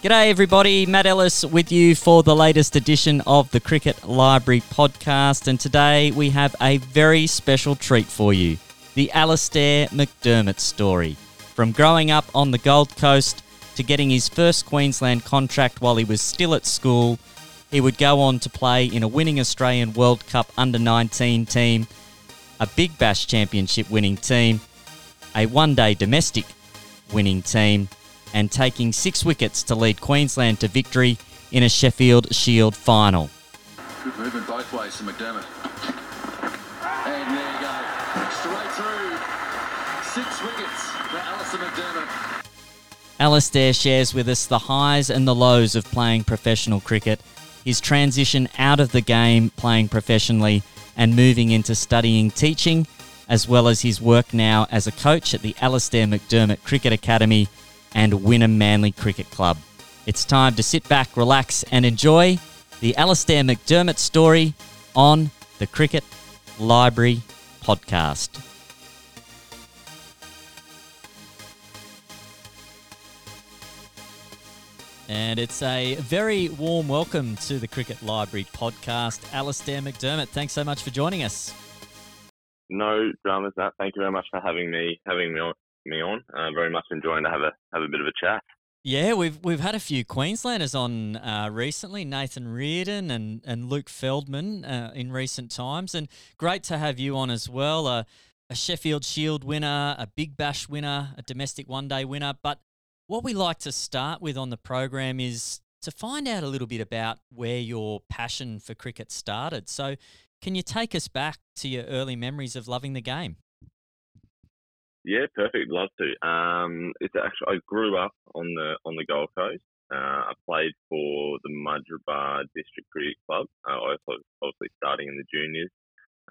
G'day, everybody. Matt Ellis with you for the latest edition of the Cricket Library podcast. And today we have a very special treat for you the Alister McDermott story. From growing up on the Gold Coast to getting his first Queensland contract while he was still at school, he would go on to play in a winning Australian World Cup under 19 team, a Big Bash Championship winning team, a one day domestic winning team and taking six wickets to lead Queensland to victory in a Sheffield Shield final. Good movement both ways to McDermott. And there you go. Straight through. Six wickets for Alister McDermott. Alister shares with us the highs and the lows of playing professional cricket, his transition out of the game playing professionally and moving into studying teaching, as well as his work now as a coach at the Alister McDermott Cricket Academy and Wynnum Manly Cricket Club. It's time to sit back, relax, and enjoy the Alister McDermott story on the Cricket Library podcast. And it's a very warm welcome to the Cricket Library podcast. Alister McDermott, thanks so much for joining us. No dramas, Matt. Thank you very much for having me having me on. Me on. Uh, very much enjoying to have a have a bit of a chat. Yeah, we've we've had a few Queenslanders on uh, recently, Nathan Reardon and, and Luke Feldman uh, in recent times, and great to have you on as well. a Sheffield Shield winner, a Big Bash winner, a domestic one day winner. But what we like to start with on the program is to find out a little bit about where your passion for cricket started. So, can you take us back to your early memories of loving the game? Yeah, perfect. Love to. Um, it's actually I grew up on the on the Gold Coast. Uh, I played for the Mudgeeraba District Cricket Club. Uh, I was obviously starting in the juniors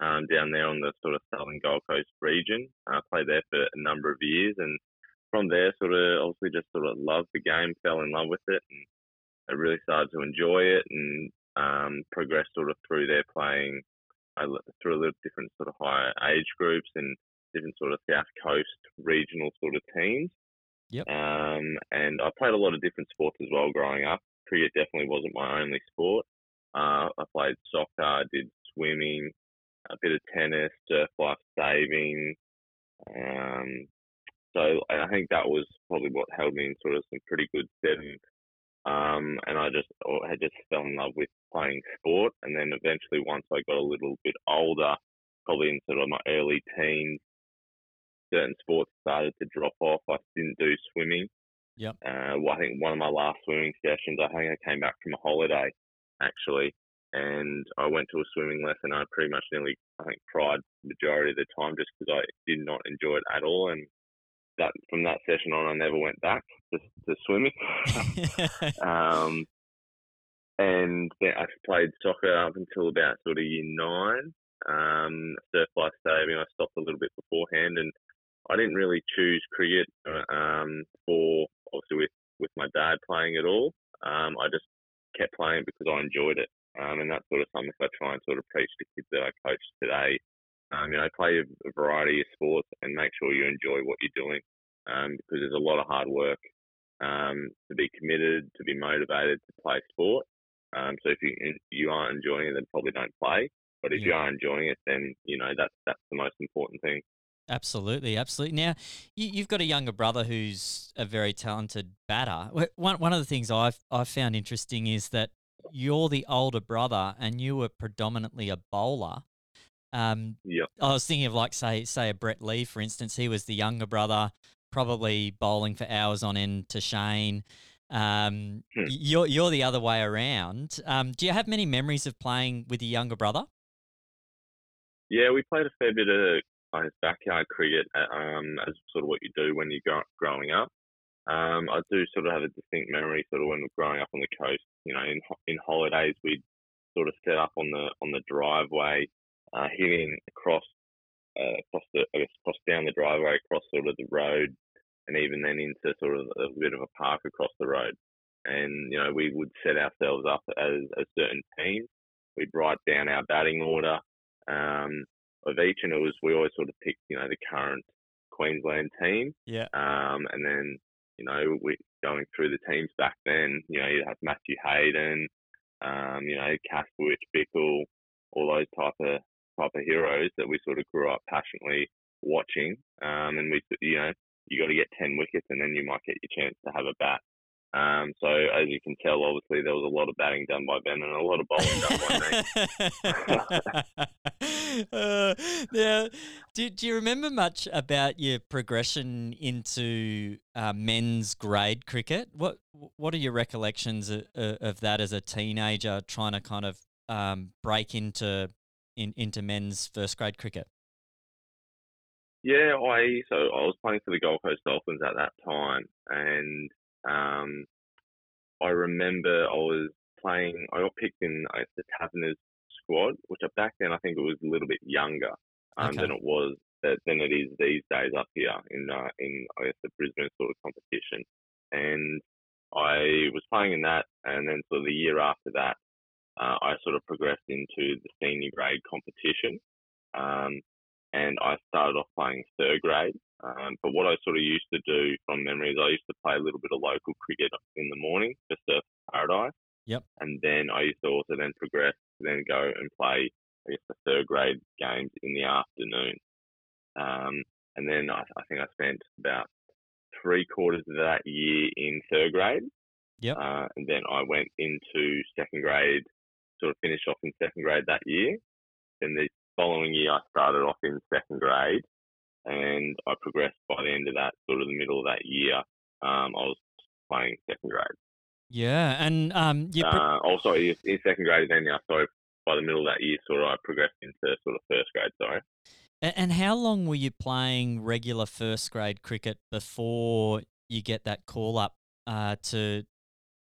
um, down there on the sort of southern Gold Coast region. I uh, played there for a number of years, and from there, sort of obviously just sort of loved the game, fell in love with it, and I really started to enjoy it and um, progressed sort of through there playing uh, through a little different sort of higher age groups and different sort of South Coast regional sort of teams. Yep. Um, and I played a lot of different sports as well growing up. Cricket definitely wasn't my only sport. Uh, I played soccer, I did swimming, a bit of tennis, surf life saving, um, so I think that was probably what held me in sort of some pretty good stead. Um, and I just I just fell in love with playing sport. And then eventually, once I got a little bit older, probably in sort of my early teens, certain sports started to drop off. I didn't do swimming. Yep. Uh, well, I think one of my last swimming sessions, I think I came back from a holiday actually, and I went to a swimming lesson. I pretty much nearly, I think, cried majority of the time just because I did not enjoy it at all. And that from that session on, I never went back to, to swimming. um, and then I played soccer up until about sort of year nine. Um, surf life saving, I stopped a little bit beforehand, and I didn't really choose cricket uh, um, for obviously with with my dad playing at all. Um, I just kept playing because I enjoyed it, um, and that's sort of something I try and sort of preach to kids that I coach today um, you know, play a variety of sports and make sure you enjoy what you're doing um, because there's a lot of hard work um, to be committed, to be motivated to play sport. Um, so if you you aren't enjoying it, then probably don't play. But if yeah. you are enjoying it, then you know that's that's the most important thing. Absolutely, absolutely. Now, you, have got a younger brother who's a very talented batter. One one of the things I've I've found interesting is that you're the older brother and you were predominantly a bowler. Um, yeah. I was thinking of like say say a Brett Lee, for instance. He was the younger brother, probably bowling for hours on end to Shane. Um, hmm. You're you're the other way around. Um, do you have many memories of playing with your younger brother? Yeah, we played a fair bit of uh, backyard cricket uh, um, as sort of what you do when you're growing up. Um, I do sort of have a distinct memory, sort of when growing up on the coast. You know, in in holidays we'd sort of set up on the on the driveway uh, hitting across uh, across the I guess across down the driveway, across sort of the road, and even then into sort of a bit of a park across the road. And you know, we would set ourselves up as a certain team. We'd write down our batting order um, of each, and it was we always sort of picked you know the current Queensland team. Yeah. Um, and then you know, we going through the teams back then. You know, you have Matthew Hayden, um, you know, Kasprowicz, Bichel, all those type of type of heroes that we sort of grew up passionately watching. Um, and we, you know, you got to get ten wickets, and then you might get your chance to have a bat. Um, so as you can tell, obviously there was a lot of batting done by Ben and a lot of bowling done by me. uh, now, do, do you remember much about your progression into uh, men's grade cricket? What What are your recollections of, of, that as a teenager, trying to kind of um, break into in, into men's first grade cricket? Yeah, I so I was playing for the Gold Coast Dolphins at that time, and um, I remember I was playing. I got picked in I guess, the Taverners squad, which back then I think it was a little bit younger um, okay. than it was than it is these days up here in uh, in I guess the Brisbane sort of competition. And I was playing in that, and then sort of the year after that, uh, I sort of progressed into the senior grade competition. Um, and I started off playing third grade. Um, but what I sort of used to do from memory is I used to play a little bit of local cricket in the morning, just a paradise. Yep. And then I used to also then progress then go and play, I guess, the third grade games in the afternoon. Um, and then I, I, think I spent about three quarters of that year in third grade. Yep. Uh, and then I went into second grade, sort of finished off in second grade that year. Then the following year, I started off in second grade, and I progressed by the end of that, sort of the middle of that year. Um, I was playing second grade. Yeah, and um, you. Pro- uh, also in second grade, then yeah, sorry, by the middle of that year, sort of I progressed into sort of first grade. Sorry. And how long were you playing regular first grade cricket before you get that call up uh, to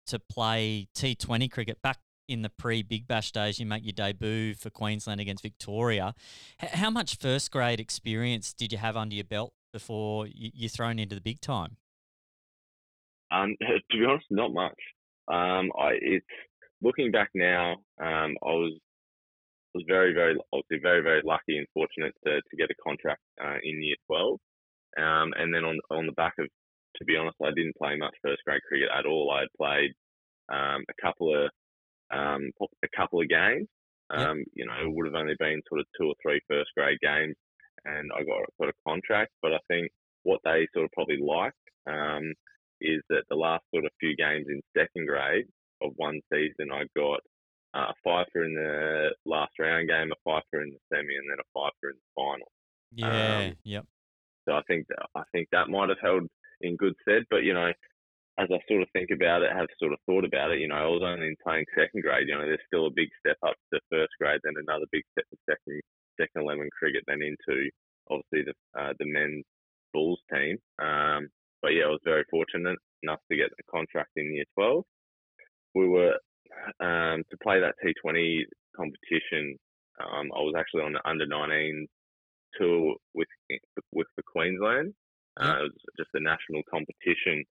to play T Twenty cricket? Back in the pre Big Bash days, you make your debut for Queensland against Victoria. H- how much first grade experience did you have under your belt before you- you're thrown into the big time? Um, to be honest, not much. Um, I it's looking back now. Um, I was was very very obviously very very lucky and fortunate to, to get a contract uh, in year twelve. Um, and then on on the back of to be honest, I didn't play much first grade cricket at all. I had played um, a couple of um, a couple of games. Um, yep. You know, it would have only been sort of two or three first grade games, and I got got a contract. But I think what they sort of probably liked um, is that the last sort of few games in second grade of one season, I got uh, a fifer in the last round game, a fifer in the semi, and then a fifer in the final. Yeah. Um, yep. So I think that, I think that might have held in good stead. But you know, as I sort of think about it, have sort of thought about it, you know, I was only playing second grade. You know, there's still a big step up to first grade, then another big step to second second eleven cricket, then into obviously the uh, the men's Bulls team. Um, but yeah, I was very fortunate enough to get the contract in year twelve. We were um, to play that T20 competition. Um, I was actually on the under 19 tour with with the Queensland. Uh, it was just a national competition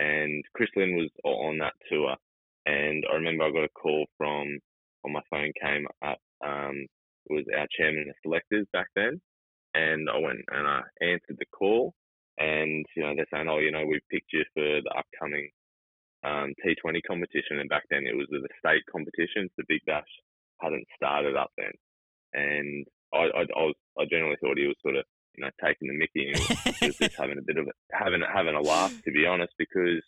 and Chris Lynn was on that tour. And I remember I got a call from on my phone came up. Um, was our chairman of selectors back then, and I went and I answered the call. And you know they're saying, oh, you know, we've picked you for the upcoming um, T20 competition, and back then it was the state competitions. The Big Bash hadn't started up then, and I, I, I was I generally thought he was sort of you know, taking the Mickey and just having a bit of having having a laugh to be honest, because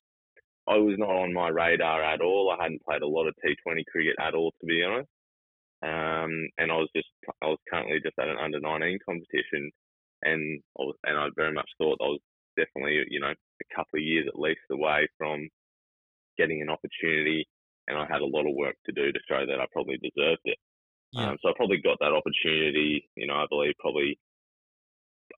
I was not on my radar at all. I hadn't played a lot of T20 cricket at all to be honest, um, and I was just I was currently just at an under 19 competition, and I was and I very much thought I was definitely you know a couple of years at least away from getting an opportunity, and I had a lot of work to do to show that I probably deserved it. Yeah. Um, so I probably got that opportunity, you know, I believe probably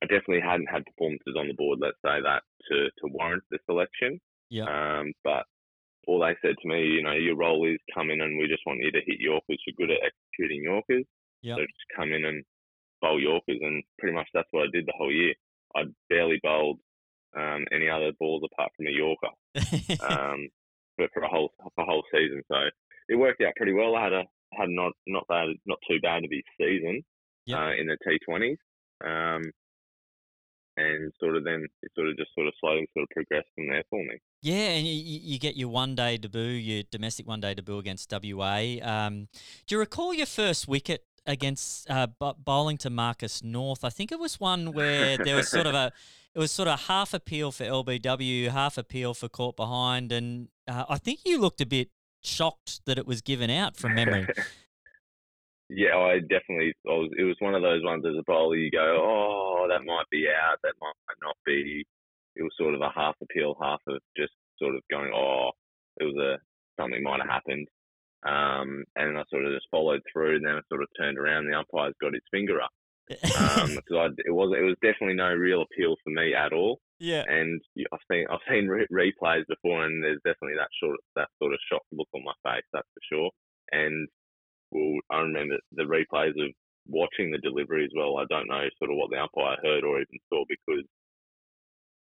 I definitely hadn't had performances on the board, let's say that, to, to warrant the selection. Yeah. Um, but all they said to me, you know, your role is come in and we just want you to hit Yorkers. You're good at executing Yorkers. Yeah. So just come in and bowl Yorkers. And pretty much that's what I did the whole year. I barely bowled um, any other balls apart from a Yorker um, for, for a whole for a whole season. So it worked out pretty well. I had a had not not bad, not too bad to be season yep. uh, in the T20s. Um, and sort of then it sort of just sort of slowly sort of progressed from there for me. Yeah, and you, you get your one day debut, your domestic one day debut against WA. Um, do you recall your first wicket against uh, bowling to Marcus North? I think it was one where there was sort of a it was sort of half appeal for LBW, half appeal for caught behind, and uh, I think you looked a bit shocked that it was given out from memory. yeah, I definitely. I was, it was one of those ones as a bowler, you go, oh, that might be out, that might not be. It was sort of a half appeal, half of just sort of going, oh, it was a something might have happened. Um, and I sort of just followed through, and then I sort of turned around. And the umpire's got his finger up um, because it was it was definitely no real appeal for me at all. Yeah. And I've seen I've seen re- replays before, and there's definitely that sort of that sort of shocked look on my face. That's for sure. And well, I remember the replays of watching the delivery as well. I don't know sort of what the umpire heard or even saw because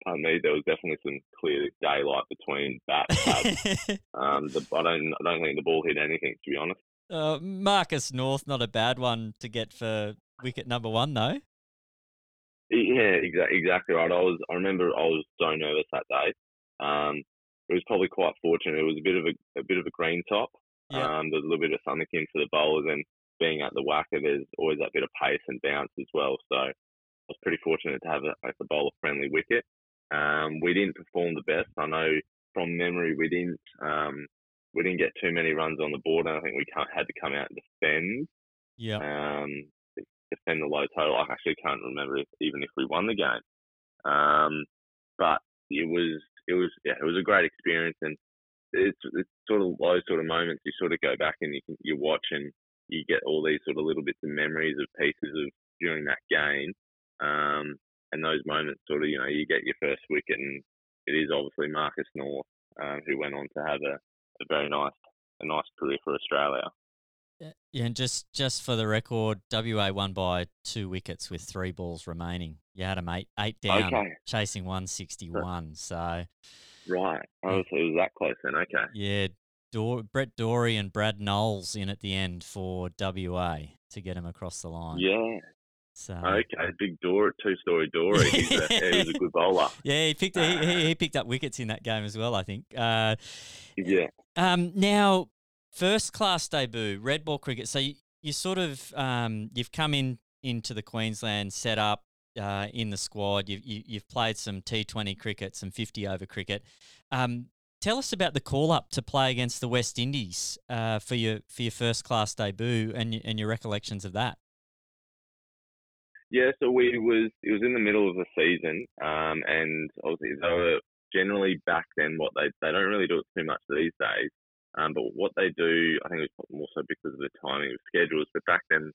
pardon me, there was definitely some clear daylight between and um, the, I don't I don't think the ball hit anything to be honest. Uh, Marcus North, not a bad one to get for wicket number one though. Yeah, exactly, exactly right. I was I remember I was so nervous that day. Um, it was probably quite fortunate. It was a bit of a, a bit of a green top. Yeah. Um, there's a little bit of something in for the bowlers, and being at the WACA, there's always that bit of pace and bounce as well. So I was pretty fortunate to have a, a bowler friendly wicket. Um, we didn't perform the best. I know from memory we didn't um, we didn't get too many runs on the board. And I think we had to come out and defend. Yeah. Um, defend the low total. I actually can't remember if, even if we won the game. Um, but it was it was yeah it was a great experience and it's, it's sort of those sort of moments you sort of go back and you can, you watch and you get all these sort of little bits of memories of pieces of during that game. Um, and those moments sort of, you know, you get your first wicket and it is obviously Marcus North, um, who went on to have a, a very nice, a nice career for Australia. Yeah, and just just for the record, WA won by two wickets with three balls remaining. You had them eight eight down, okay. chasing one sixty one. So, right, oh, so it was that close then. Okay. Yeah, Dor- Brett Dorey and Brad Knowles in at the end for WA to get him across the line. Yeah, so okay, big door, two story door. He's a, he's a good bowler. Yeah, he picked uh, he, he, picked up wickets in that game as well. I think. Uh, yeah. Um. Now, first class debut, red ball cricket. So you, you sort of um you've come in into the Queensland setup. Uh, in the squad, you've you, you have played some T20 cricket, some 50 over cricket. Um, tell us about the call up to play against the West Indies uh, for your for your first class debut and and your recollections of that. Yeah, so we was it was in the middle of the season, um, and obviously they were generally back then what they they don't really do it too much these days. Um, but what they do, I think it was more so because of the timing of schedules. But back then,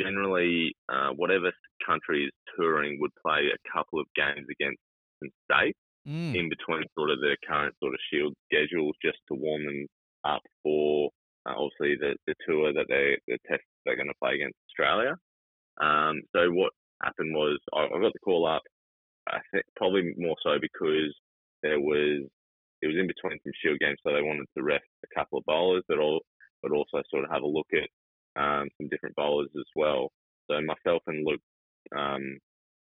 generally, uh, whatever country is touring would play a couple of games against some states mm. in between sort of their current sort of Shield schedules, just to warm them up for uh, obviously the, the tour that they the test they're going to play against Australia. Um, so what happened was I, I got the call up. I think probably more so because there was it was in between some Shield games, so they wanted to rest a couple of bowlers, but all but also sort of have a look at um, some different bowlers as well. So myself and Luke um,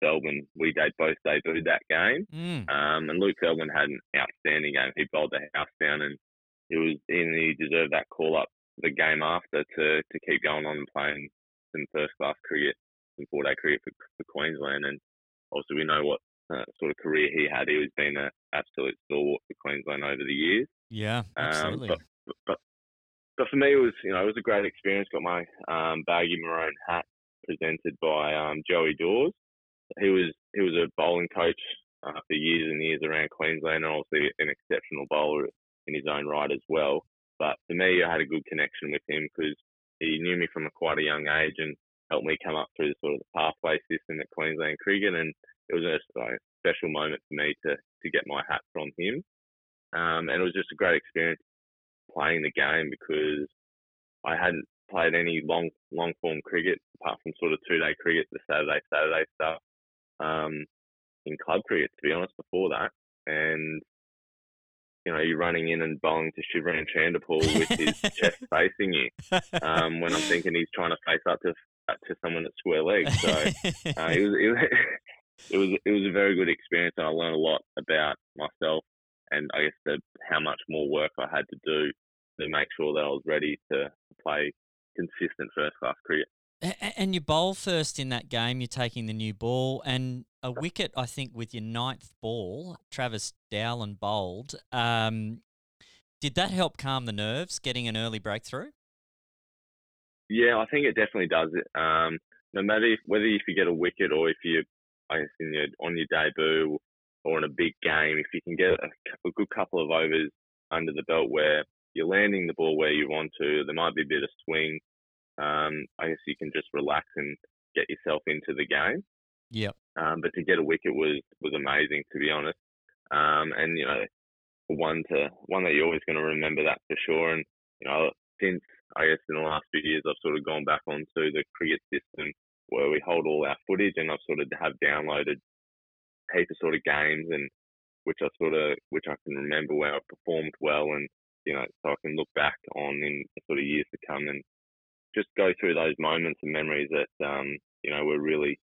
Feldman, we did both debuted that game, mm. um, and Luke Feldman had an outstanding game. He bowled the house down, and he was in. He deserved that call up the game after to to keep going on and playing some first class cricket some four day cricket for, for Queensland. And obviously, we know what uh, sort of career he had. He was been an absolute stalwart for Queensland over the years. Yeah, um, absolutely. Um, but, but, but for me, it was you know it was a great experience. Got my um, baggy maroon hat presented by um, Joey Dawes. He was he was a bowling coach uh, for years and years around Queensland, and obviously an exceptional bowler in his own right as well. But for me, I had a good connection with him because he knew me from a quite a young age, and helped me come up through sort of the pathway system at Queensland Cricket, and it was a special moment for me to to get my hat from him. Um, and it was just a great experience playing the game because I hadn't played any long long form cricket apart from sort of two day cricket, the Saturday Saturday stuff, um, in club cricket to be honest before that, and you know, you're running in and bowling to Shivnarine Chanderpaul with his chest facing you. Um, when I'm thinking he's trying to face up to to someone at square leg. So uh, it was, it was it was it was a very good experience, and I learned a lot about myself and I guess the, how much more work I had to do to make sure that I was ready to play consistent first class cricket. And you bowl first in that game. You're taking the new ball and a wicket. I think with your ninth ball, Travis Dowlin bowled. Um, did that help calm the nerves, getting an early breakthrough? Yeah, I think it definitely does. It um, no matter if, whether if you get a wicket or if you, I guess, in your, on your debut or in a big game, if you can get a, a good couple of overs under the belt where you're landing the ball where you want to, there might be a bit of swing. Um, I guess you can just relax and get yourself into the game. Yep. Um, but to get a wicket was was amazing, to be honest. Um, and you know, one to one that you're always going to remember that for sure. And you know, since I guess in the last few years, I've sort of gone back onto the cricket system where we hold all our footage, and I've sort of have downloaded heaps of sort of games and which I sort of which I can remember where I performed well, and you know, so I can look back on in sort of years to come and just go through those moments and memories that um, you know were really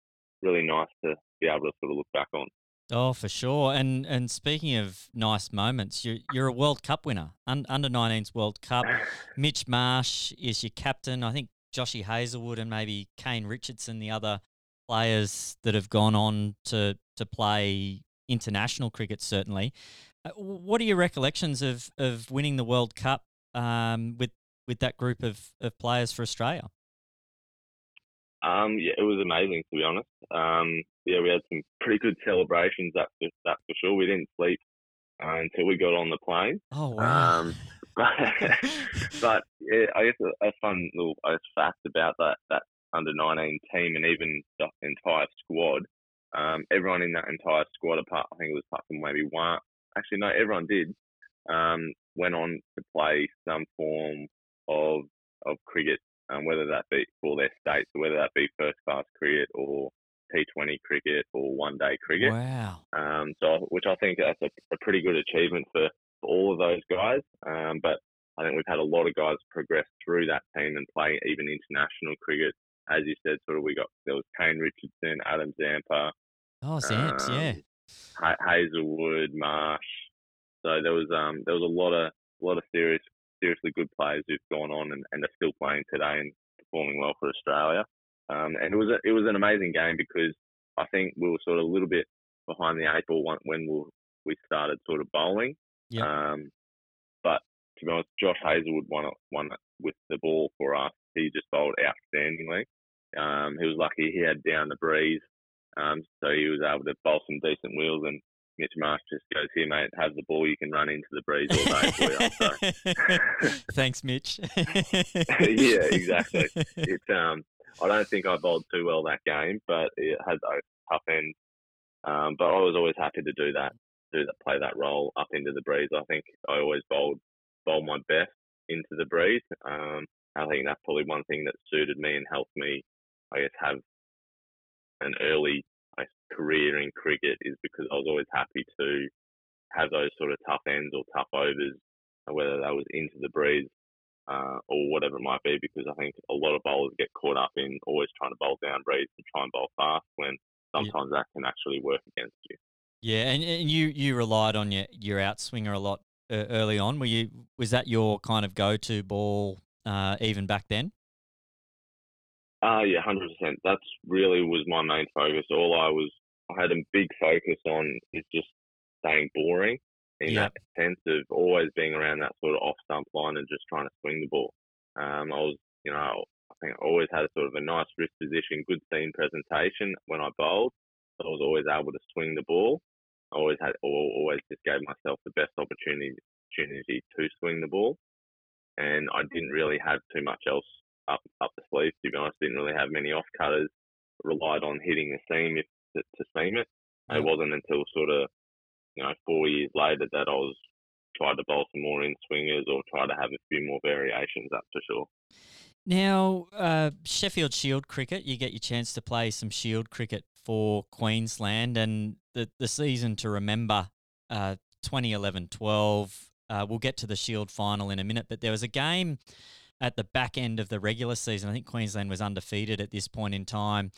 really nice to be able to sort of look back on. Oh, for sure. And and speaking of nice moments, you're you're a World Cup winner, Un- under 19s World Cup. Mitch Marsh is your captain. I think Joshy Hazlewood and maybe Kane Richardson, the other players that have gone on to to play international cricket. Certainly, uh, what are your recollections of of winning the World Cup um, with with that group of, of players for Australia? Um, yeah, it was amazing to be honest. Um, yeah, we had some pretty good celebrations. That's for, that's for sure. We didn't sleep uh, until we got on the plane. Oh wow! Um, but, but yeah, I guess a, a fun little fact about that that under nineteen team and even the entire squad. Um, everyone in that entire squad, apart I think it was apart from maybe one. Actually, no, everyone did. Um, went on to play some form of of cricket um, whether that be for their states, whether that be first class cricket or T20 cricket or one day cricket. Wow. Um, so, which I think that's a, a pretty good achievement for, for all of those guys. Um, but I think we've had a lot of guys progress through that team and play even international cricket. As you said, sort of we got there was Kane Richardson, Adam Zampa. Oh, Zamps, um, yeah. Hazlewood Marsh. So there was um there was a lot of a lot of serious seriously good players who've gone on and, and are still playing today and performing well for Australia. Um, and it was a, it was an amazing game because I think we were sort of a little bit behind the eight ball when we we started sort of bowling. Yeah. Um, but to be honest, Josh Hazlewood won it, won it with the ball for us. He just bowled outstandingly. Um, he was lucky he had down the breeze, um, so he was able to bowl some decent wheels and Mitch Marsh just goes, "Here, mate, have the ball. You can run into the breeze all day for you." So. Thanks, Mitch. yeah, exactly. It's um, I don't think I bowled too well that game, but it had those tough ends. Um, but I was always happy to do that, do that, play that role up into the breeze. I think I always bowled bowled my best into the breeze. Um, I think that's probably one thing that suited me and helped me, I guess, have an early career in cricket is because I was always happy to have those sort of tough ends or tough overs, whether that was into the breeze uh, or whatever it might be, because I think a lot of bowlers get caught up in always trying to bowl down breeze and try and bowl fast when sometimes yeah. that can actually work against you. Yeah, and, and you you relied on your your outswinger a lot uh, early on. Were you was that your kind of go to ball uh, even back then? Uh, yeah, hundred percent. That's really was my main focus. All I was, I had a big focus on is just staying boring in yeah. that sense of always being around that sort of off stump line and just trying to swing the ball. Um, I was, you know, I think I always had a sort of a nice wrist position, good seam presentation when I bowled. So I was always able to swing the ball. I always had, always just gave myself the best opportunity, opportunity to swing the ball. And I didn't really have too much else up up the sleeve. To be honest, didn't really have many off cutters. Relied on hitting the seam if, to, to seam it. Yeah. It wasn't until sort of you know four years later that I was tried to bowl some more in swingers or try to have a few more variations. That's for sure. Now, uh, Sheffield Shield cricket, you get your chance to play some Shield cricket for Queensland, and the the season to remember, uh, 2011-12. Uh, we'll get to the Shield final in a minute, but there was a game at the back end of the regular season. I think Queensland was undefeated at this point in time.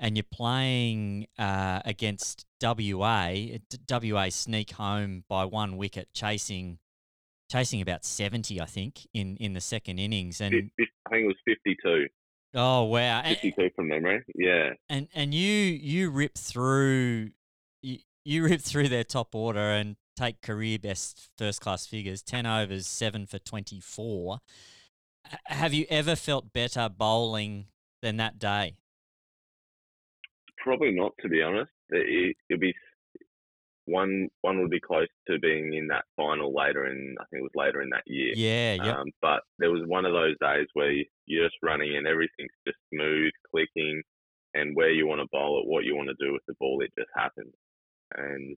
and you're playing uh, against WA. WA sneak home by one wicket, chasing chasing about seventy, I think, in, in the second innings. And I think it was fifty-two. Oh wow, fifty-two from memory. Yeah, and and you you rip through you, you rip through their top order and take career best first class figures, ten overs, seven for twenty-four. Have you ever felt better bowling than that day? Probably not, to be honest. It, it'd be one. One would be close to being in that final later in. I think it was later in that year. Yeah, yeah. Um, but there was one of those days where you're just running and everything's just smooth, clicking, and where you want to bowl it, what you want to do with the ball, it just happens. And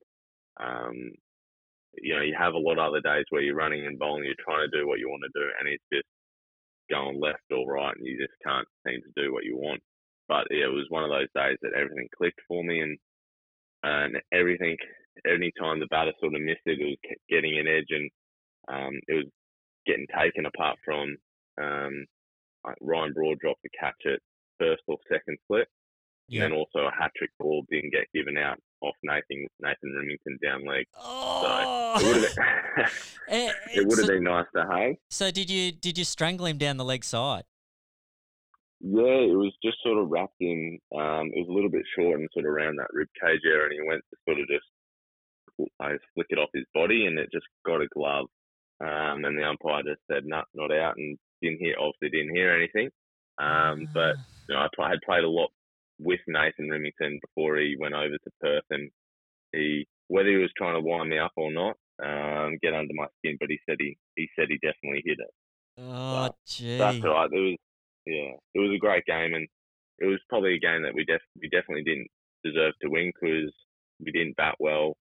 um, you know, you have a lot of other days where you're running and bowling, you're trying to do what you want to do, and it's just going left or right, and you just can't seem to do what you want. But yeah, it was one of those days that everything clicked for me, and and everything. Any time the batter sort of missed it, it was getting an edge, and um, it was getting taken apart from um, like Ryan Broad dropped the catch at first or second slip, yeah. and also a hat trick ball didn't get given out off Nathan Nathan Rimmington down leg. Oh. So it would have been, eh, it would have so, been nice to have. So did you did you strangle him down the leg side? Yeah, it was just sort of wrapped in. Um, it was a little bit short and sort of around that rib cage area, and he went to sort of just I flick it off his body, and it just got a glove. Um, and the umpire just said, "No, not out," and didn't hear obviously didn't hear anything. Um, but ah. you know, I had played a lot with Nathan Rimmington before he went over to Perth, and he whether he was trying to wind me up or not, um, get under my skin, but he said he he said he definitely hit it. Oh, gee. That's right. It was yeah, it was a great game, and it was probably a game that we def- we definitely didn't deserve to win because we didn't bat well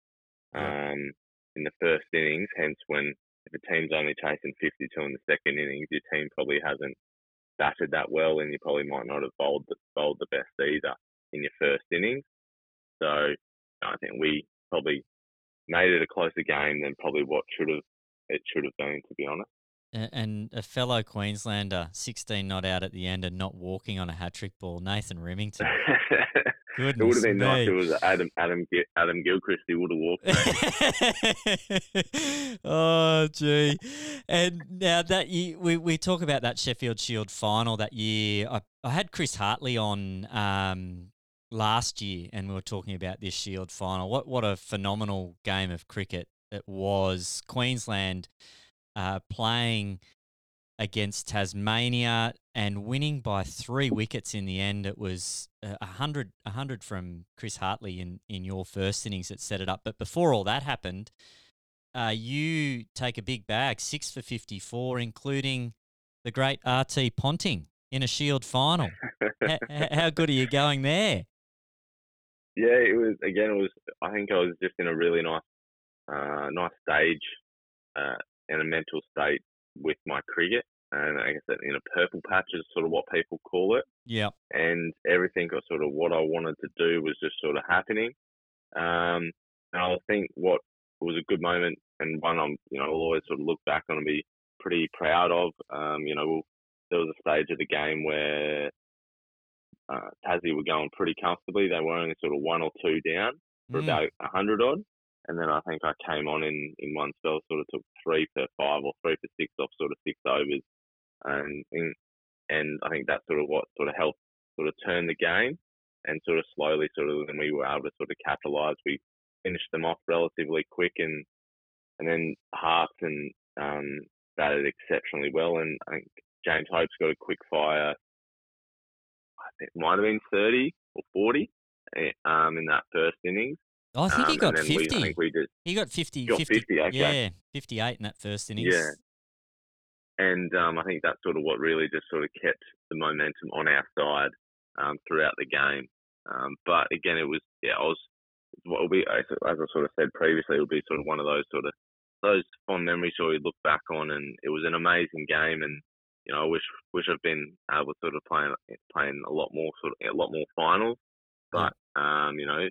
um, in the first innings. Hence, when if a team's only chasing 52 in the second innings, your team probably hasn't batted that well, and you probably might not have bowled the, bowled the best either in your first innings. So I think we probably made it a closer game than probably what should have it should have been, to be honest. And a fellow Queenslander, 16 not out at the end and not walking on a hat trick ball, Nathan Rimmington. Goodness it would have been me. nice if it was Adam Adam Adam Gilchrist. He would have walked. oh, gee! And now that you, we we talk about that Sheffield Shield final that year. I, I had Chris Hartley on um, last year, and we were talking about this Shield final. What what a phenomenal game of cricket it was! Queensland uh, playing against Tasmania and winning by three wickets in the end. It was a uh, hundred, a hundred from Chris Hartley in, in your first innings that set it up. But before all that happened, uh, you take a big bag, six for fifty-four, including the great RT Ponting in a Shield final. how, how good are you going there? Yeah, it was again. It was. I think I was just in a really nice, uh, nice stage uh, in a mental state with my cricket. And I guess that in a purple patch is sort of what people call it. Yeah. And everything got sort of what I wanted to do was just sort of happening. Um, and I think what was a good moment and one I'm, you know, I'll always sort of look back on and be pretty proud of. Um, you know, there was a stage of the game where uh, Tassie were going pretty comfortably. They were only sort of one or two down for mm. about a hundred odd. And then I think I came on in, in one spell, sort of took three for five or three for six off sort of six overs. And, and, I think that's sort of what sort of helped sort of turn the game and sort of slowly sort of when we were able to sort of capitalise, we finished them off relatively quick and, and then Hearts and, um, batted exceptionally well. And I think James Hopes got a quick fire. I think it might have been 30 or 40 eh, um, in that first innings. Oh, I think um, he got 50. We, we just he got 50. Got 50, 50 okay. Yeah, 58 in that first innings. Yeah. And um, I think that's sort of what really just sort of kept the momentum on our side um, throughout the game. Um, but again, it was, yeah, I was, what will be, as I sort of said previously, it will be sort of one of those sort of, those fond memories where we look back on and it was an amazing game and, you know, I wish, wish I've been able to sort of playing, playing a lot more, sort of, a lot more finals. But, um, you know,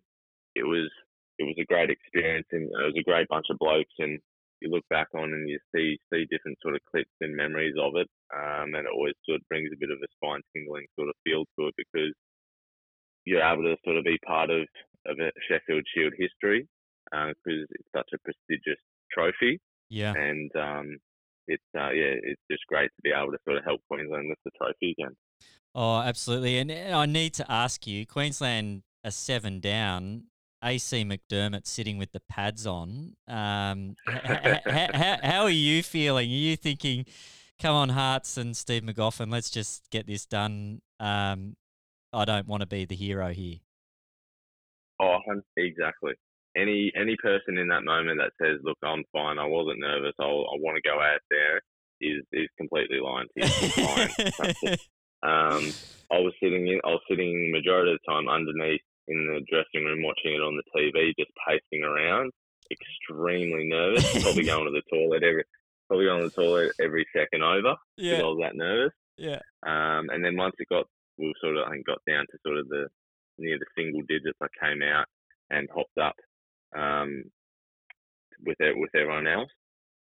it was it was a great experience and it was a great bunch of blokes and you look back on and you see see different sort of clips and memories of it um, and it always sort of brings a bit of a spine tingling sort of feel to it because you're able to sort of be part of of a Sheffield Shield history because uh, it's such a prestigious trophy. Yeah, and um, it's uh, yeah, it's just great to be able to sort of help Queensland lift the trophy again. Oh, absolutely. And I need to ask you, Queensland are seven down. AC McDermott sitting with the pads on. Um, how, how are you feeling? Are you thinking, come on, Hearts and Steve Magoffin, let's just get this done? Um, I don't want to be the hero here. Oh, exactly. Any any person in that moment that says, "Look, I'm fine. I wasn't nervous. I'll, I want to go out there," is is completely lying to you. um, I was sitting in. I was sitting majority of the time underneath in the dressing room watching it on the TV, just pacing around, extremely nervous, probably going to the toilet every probably going to the toilet every second over yeah. because I was that nervous. Yeah. Um, and then once it got, we sort of I think got down to sort of the near the single digits, I came out and hopped up um, with it with everyone else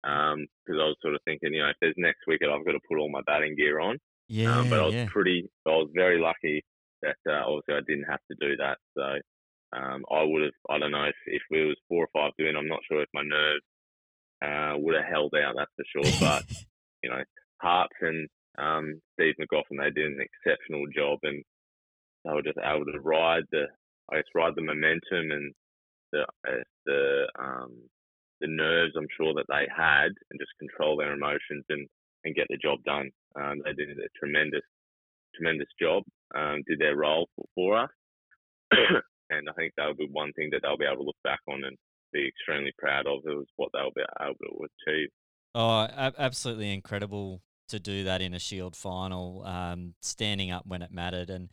because um, I was sort of thinking, you know, if there's next wicket, I've got to put all my batting gear on. Yeah. Um, but I was yeah. pretty, I was very lucky that uh, obviously I didn't have to do that. So um, I would have, I don't know if, if it was four or five doing, I'm not sure if my nerves uh, would have held out, that's for sure. But, you know, Hearts and um, Steve Magoffin, they did an exceptional job and they were just able to ride the, I guess, ride the momentum and the, uh, the, um, the nerves I'm sure that they had and just control their emotions and, and get the job done. Um, they did a tremendous, tremendous job um, did their role for, for us. and I think that'll be one thing that they'll be able to look back on and be extremely proud of. Was what they'll be able to achieve. Oh, absolutely incredible to do that in a Shield final, um, standing up when it mattered, and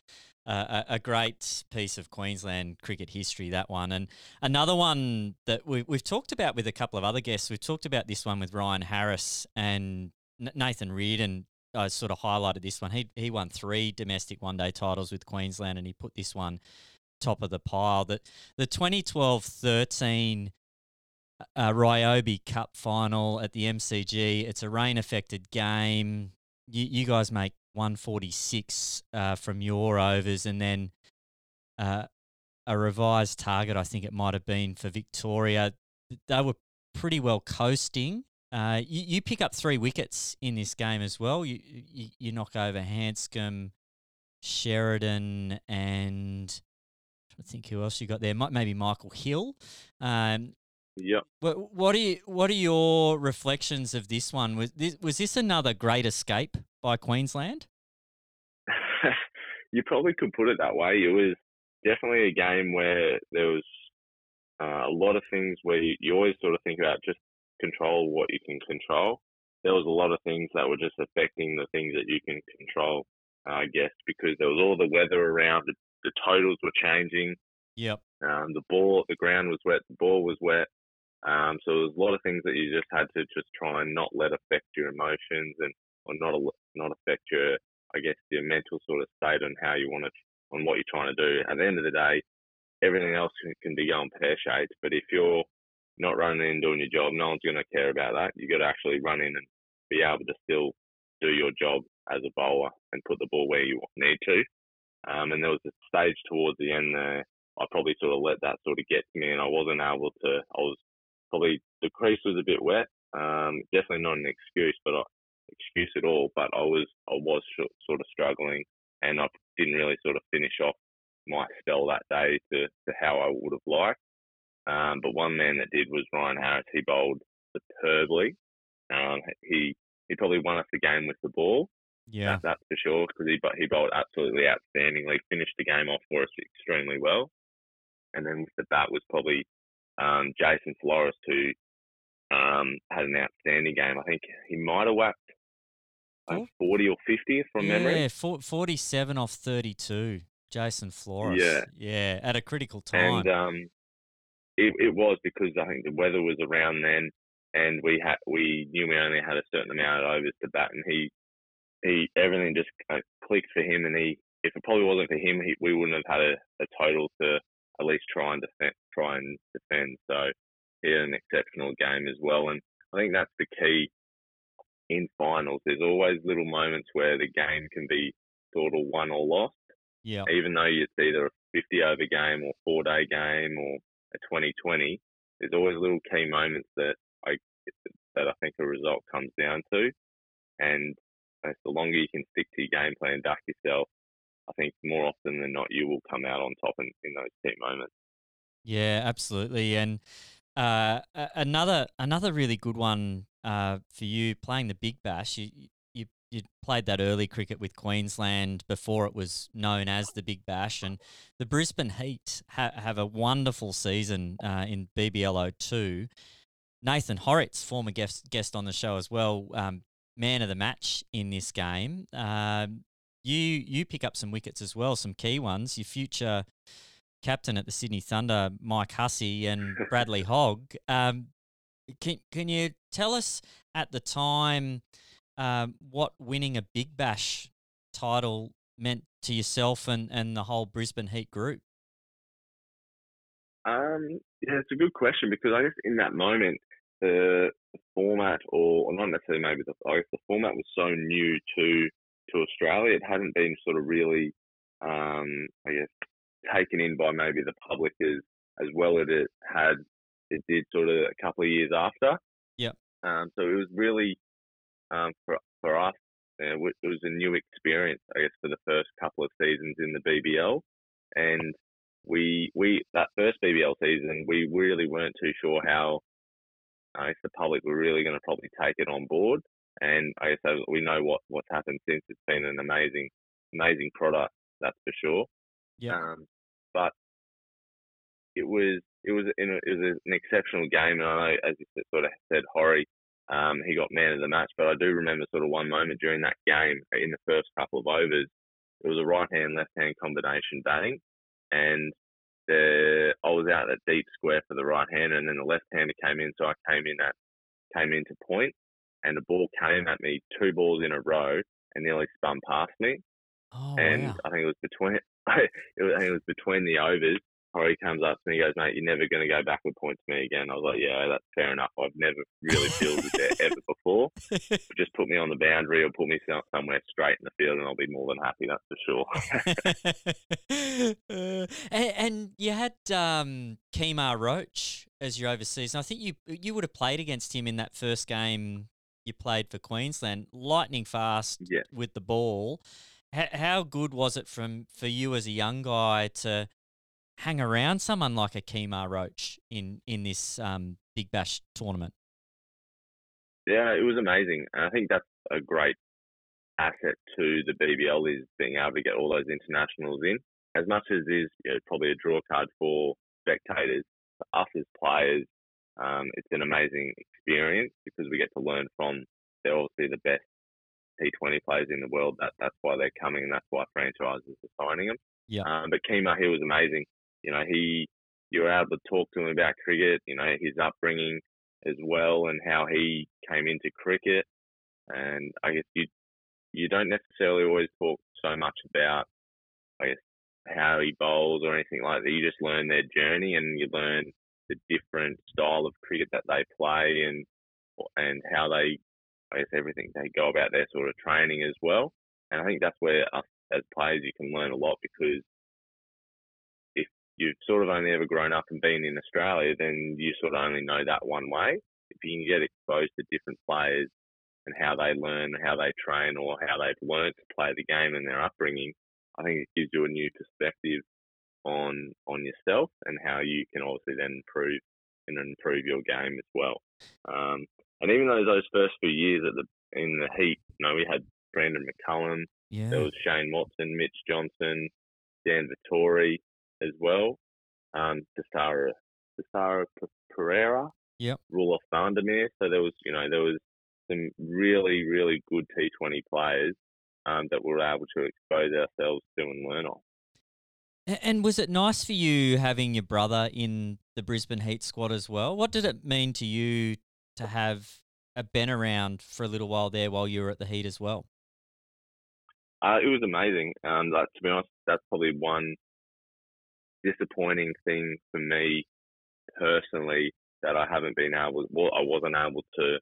uh, a, a, great piece of Queensland cricket history. That one, and another one that we, we've talked about with a couple of other guests. We've talked about this one with Ryan Harris and Nathan Reardon I sort of highlighted this one. He he won three domestic one day titles with Queensland, and he put this one top of the pile. That the 2012-13 uh, Ryobi Cup final at the MCG. It's a rain affected game. You, you guys make 146 uh, from your overs, and then uh, a revised target. I think it might have been for Victoria. They were pretty well coasting. Uh, you, you, pick up three wickets in this game as well. You you, you knock over Handscomb, Sheridan, and I think who else you got there? Maybe Michael Hill. Um, yep. What, what are you, What are your reflections of this one? Was this was this another great escape by Queensland? you probably could put it that way. It was definitely a game where there was uh, a lot of things where you, you always sort of think about just control what you can control. There was a lot of things that were just affecting the things that you can control, uh, I guess, because there was all the weather around. The, the totals were changing. Yep. Um, the ball, the ground was wet. The ball was wet. Um, so there was a lot of things that you just had to just try and not let affect your emotions and or not not affect your, I guess, your mental sort of state on how you want to, on what you're trying to do. At the end of the day, everything else can, can be going pear shaped. But if you're not running in doing your job, no one's going to care about that. You've got to actually run in and be able to still do your job as a bowler and put the ball where you need to. Um, and there was a stage towards the end there. I probably sort of let that sort of get to me, and I wasn't able to. I was probably the crease was a bit wet. Um, definitely not an excuse, but I, excuse at all. But I was I was sort of struggling, and I didn't really sort of finish off my spell that day to, to how I would have liked. Um, but one man that did was Ryan Harris. He bowled superbly. Um, he he probably won us the game with the ball. Yeah, that, that's for sure because he he bowled absolutely outstandingly. Finished the game off for us extremely well. And then with the bat was probably um, Jason Floros who um, had an outstanding game. I think he might have whacked uh, 40 or 50 from yeah, memory. Yeah, 47 off 32. Jason Floros. Yeah. Yeah, at a critical time. And um, it, it was because I think the weather was around then, and we had we knew we only had a certain amount of overs to bat, and he he everything just uh, clicked for him, and he if it probably wasn't for him, he, we wouldn't have had a, a total to at least try and defend, try and defend. So he had an exceptional game as well, and I think that's the key in finals. There's always little moments where the game can be sort of won or lost. Yeah. Even though it's either a 50 over game or four day game or 2020, there's always little key moments that I that I think a result comes down to, and as the longer you can stick to your game plan, duck yourself, I think more often than not you will come out on top in, in those key moments. Yeah, absolutely, and uh, another another really good one uh, for you playing the Big Bash. You, you played that early cricket with Queensland before it was known as the Big Bash, and the Brisbane Heat ha- have a wonderful season uh, in BBL 02. Nathan Hauritz, former guest guest on the show as well, um, man of the match in this game. Um, you you pick up some wickets as well, some key ones. Your future captain at the Sydney Thunder, Mike Hussey and Bradley Hogg. Um, can can you tell us at the time um, what winning a Big Bash title meant to yourself and, and the whole Brisbane Heat group? Um, yeah, it's a good question because I guess in that moment the format, or not necessarily maybe the, I guess the format was so new to to Australia. It hadn't been sort of really, um, I guess, taken in by maybe the public as as well as it had it did sort of a couple of years after. Yeah. Um, so it was really um, for for us, it was a new experience, I guess, for the first couple of seasons in the BBL, and we we that first BBL season we really weren't too sure how I guess the public were really going to probably take it on board. And I guess we know what what's happened since. It's been an amazing, amazing product, that's for sure. Yeah. Um, but it was it was in a, it was an exceptional game, and I know, as you sort of said, Horry, um, he got man of the match. But I do remember sort of one moment during that game in the first couple of overs, it was a right hand left hand combination batting, and the I was out at deep square for the right hander, and then the left hander came in, so I came in at came into point, and the ball came at me two balls in a row and nearly spun past me. Oh, and wow. I think it was between it was, I think it was between the overs. Corey comes up to me, and goes, "Mate, you're never going to go backward point to me again." I was like, "Yeah, that's fair enough. I've never really fielded there ever before. Just put me on the boundary or put me somewhere straight in the field, and I'll be more than happy. That's for sure." uh, and, and, you had um, Kemar Roach as your overseas. And I think you you would have played against him in that first game you played for Queensland. Lightning fast yeah. with the ball. H- how good was it from for you as a young guy to hang around someone like a Kemar Roach in in this um, Big Bash tournament? Yeah, it was amazing. And I think that's a great asset to the BBL is being able to get all those internationals in. As much as is you know, probably a draw card for spectators, for us as players, um, it's an amazing experience because we get to learn from they're obviously the best T20 players in the world. That that's why they're coming, and that's why franchises are signing them. Yeah. Um, but Kemar, he was amazing you know, he you were able to talk to him about cricket, you know, his upbringing as well and how he came into cricket. And I guess you you don't necessarily always talk so much about I guess how he bowls or anything like that. You just learn their journey and you learn the different style of cricket that they play and and how they I guess everything they go about their sort of training as well. And I think that's where us as players you can learn a lot because you've sort of only ever grown up and been in Australia, then you sort of only know that one way. If you can get exposed to different players and how they learn, how they train, or how they've learned to play the game and their upbringing, I think it gives you a new perspective on on yourself and how you can obviously then improve and improve your game as well. Um, and even though those first few years at the in the heat, you know, we had Brendon McCullum, yeah. there was Shane Watson, Mitch Johnson, Dan Vettori, as well. Um, Thisara, Thisara Perera, yep. Roelof van der Merwe. So there was, you know, there was some really, really good T20 players um, that we were able to expose ourselves to and learn on. And was it nice for you having your brother in the Brisbane Heat squad as well? What did it mean to you to have a Ben around for a little while there while you were at the Heat as well? Uh, it was amazing. Um, like, to be honest, that's probably one disappointing thing for me personally that I haven't been able, well, I wasn't able to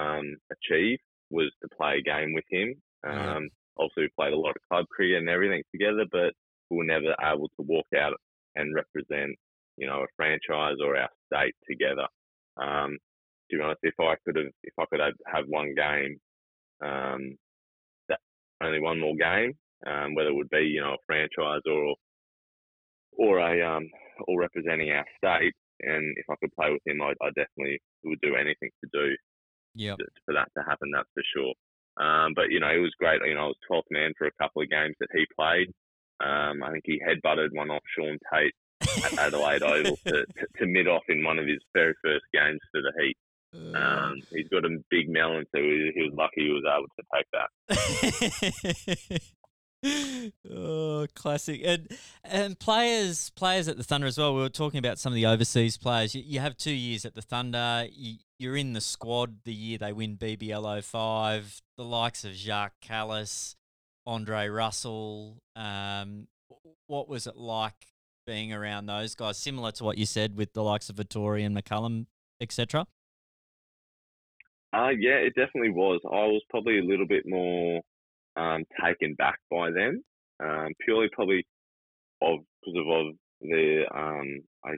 um, achieve was to play a game with him. Um. Also, we played a lot of club cricket and everything together, but we were never able to walk out and represent, you know, a franchise or our state together. Um, to be honest, if I could have, if I could have, have one game, um, that only one more game, um, whether it would be, you know, a franchise or or a um, or representing our state, and if I could play with him, I, I definitely would do anything to do Yep. to, for that to happen. That's for sure. Um, but you know, it was great. You know, I was 12th man for a couple of games that he played. Um, I think he headbutted one off Shaun Tait at Adelaide Oval to, to, to mid off in one of his very first games for the Heat. Um, he's got a big melon, so he, he was lucky he was able to take that. oh, classic! And and players players at the Thunder as well. We were talking about some of the overseas players. You, you have two years at the Thunder. You, you're in the squad the year they win BBL 05. The likes of Jacques Kallis, Andre Russell. Um, what was it like being around those guys? Similar to what you said with the likes of Vettori and McCullum, etc. Uh, yeah, it definitely was. I was probably a little bit more um, taken back by them, um, purely probably of because of, of the um, I